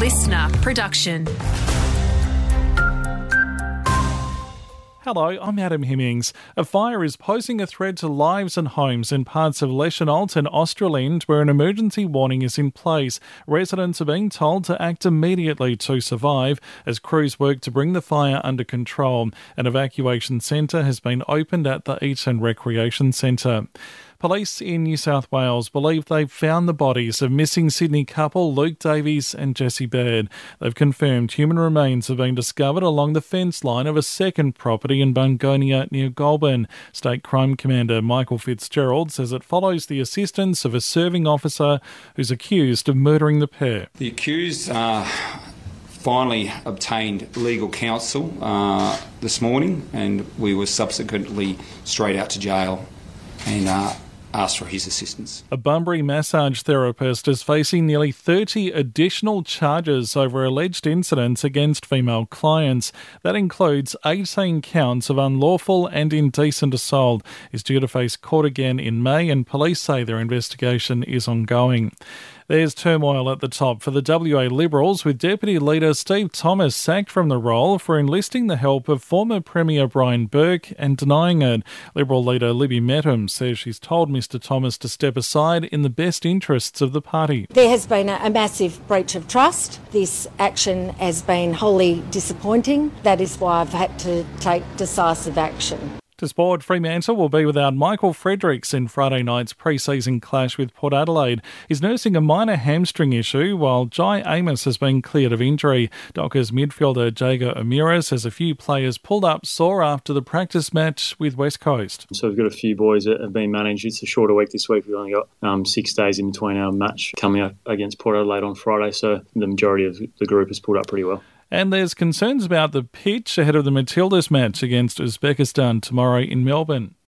listener production. Hello, I'm Adam Hemmings. A fire is posing a threat to lives and homes in parts of Leschenault and Australind where an emergency warning is in place. Residents are being told to act immediately to survive as crews work to bring the fire under control. An evacuation centre has been opened at the Eaton Recreation Centre. Police in New South Wales believe they've found the bodies of missing Sydney couple Luke Davies and Jesse Baird. They've confirmed human remains have been discovered along the fence line of a second property in Bungonia near Goulburn. State Crime Commander Michael Fitzgerald says it follows the assistance of a serving officer who's accused of murdering the pair. The accused uh, finally obtained legal counsel uh, this morning, and we were subsequently straight out to jail and uh, asked for his assistance. A Bunbury massage therapist is facing nearly 30 additional charges over alleged incidents against female clients. That includes 18 counts of unlawful and indecent assault. Is due to face court again in May, and police say their investigation is ongoing. There's turmoil at the top for the WA Liberals, with Deputy Leader Steve Thomas sacked from the role for enlisting the help of former Premier Brian Burke and denying it. Liberal leader Libby Mettam says she's told Mr Thomas to step aside in the best interests of the party. There has been a massive breach of trust. This action has been wholly disappointing. That is why I've had to take decisive action. Sport, Fremantle will be without Michael Fredericks in Friday night's pre-season clash with Port Adelaide. He's nursing a minor hamstring issue, while Jye Amiss has been cleared of injury. Dockers midfielder Jaeger O'Meara says a few players pulled up sore after the practice match with West Coast. So we've got a few boys that have been managed. It's a shorter week this week. We've only got um, six days in between our match coming up against Port Adelaide on Friday, so the majority of the group has pulled up pretty well. And there's concerns about the pitch ahead of the Matildas match against Uzbekistan tomorrow in Melbourne.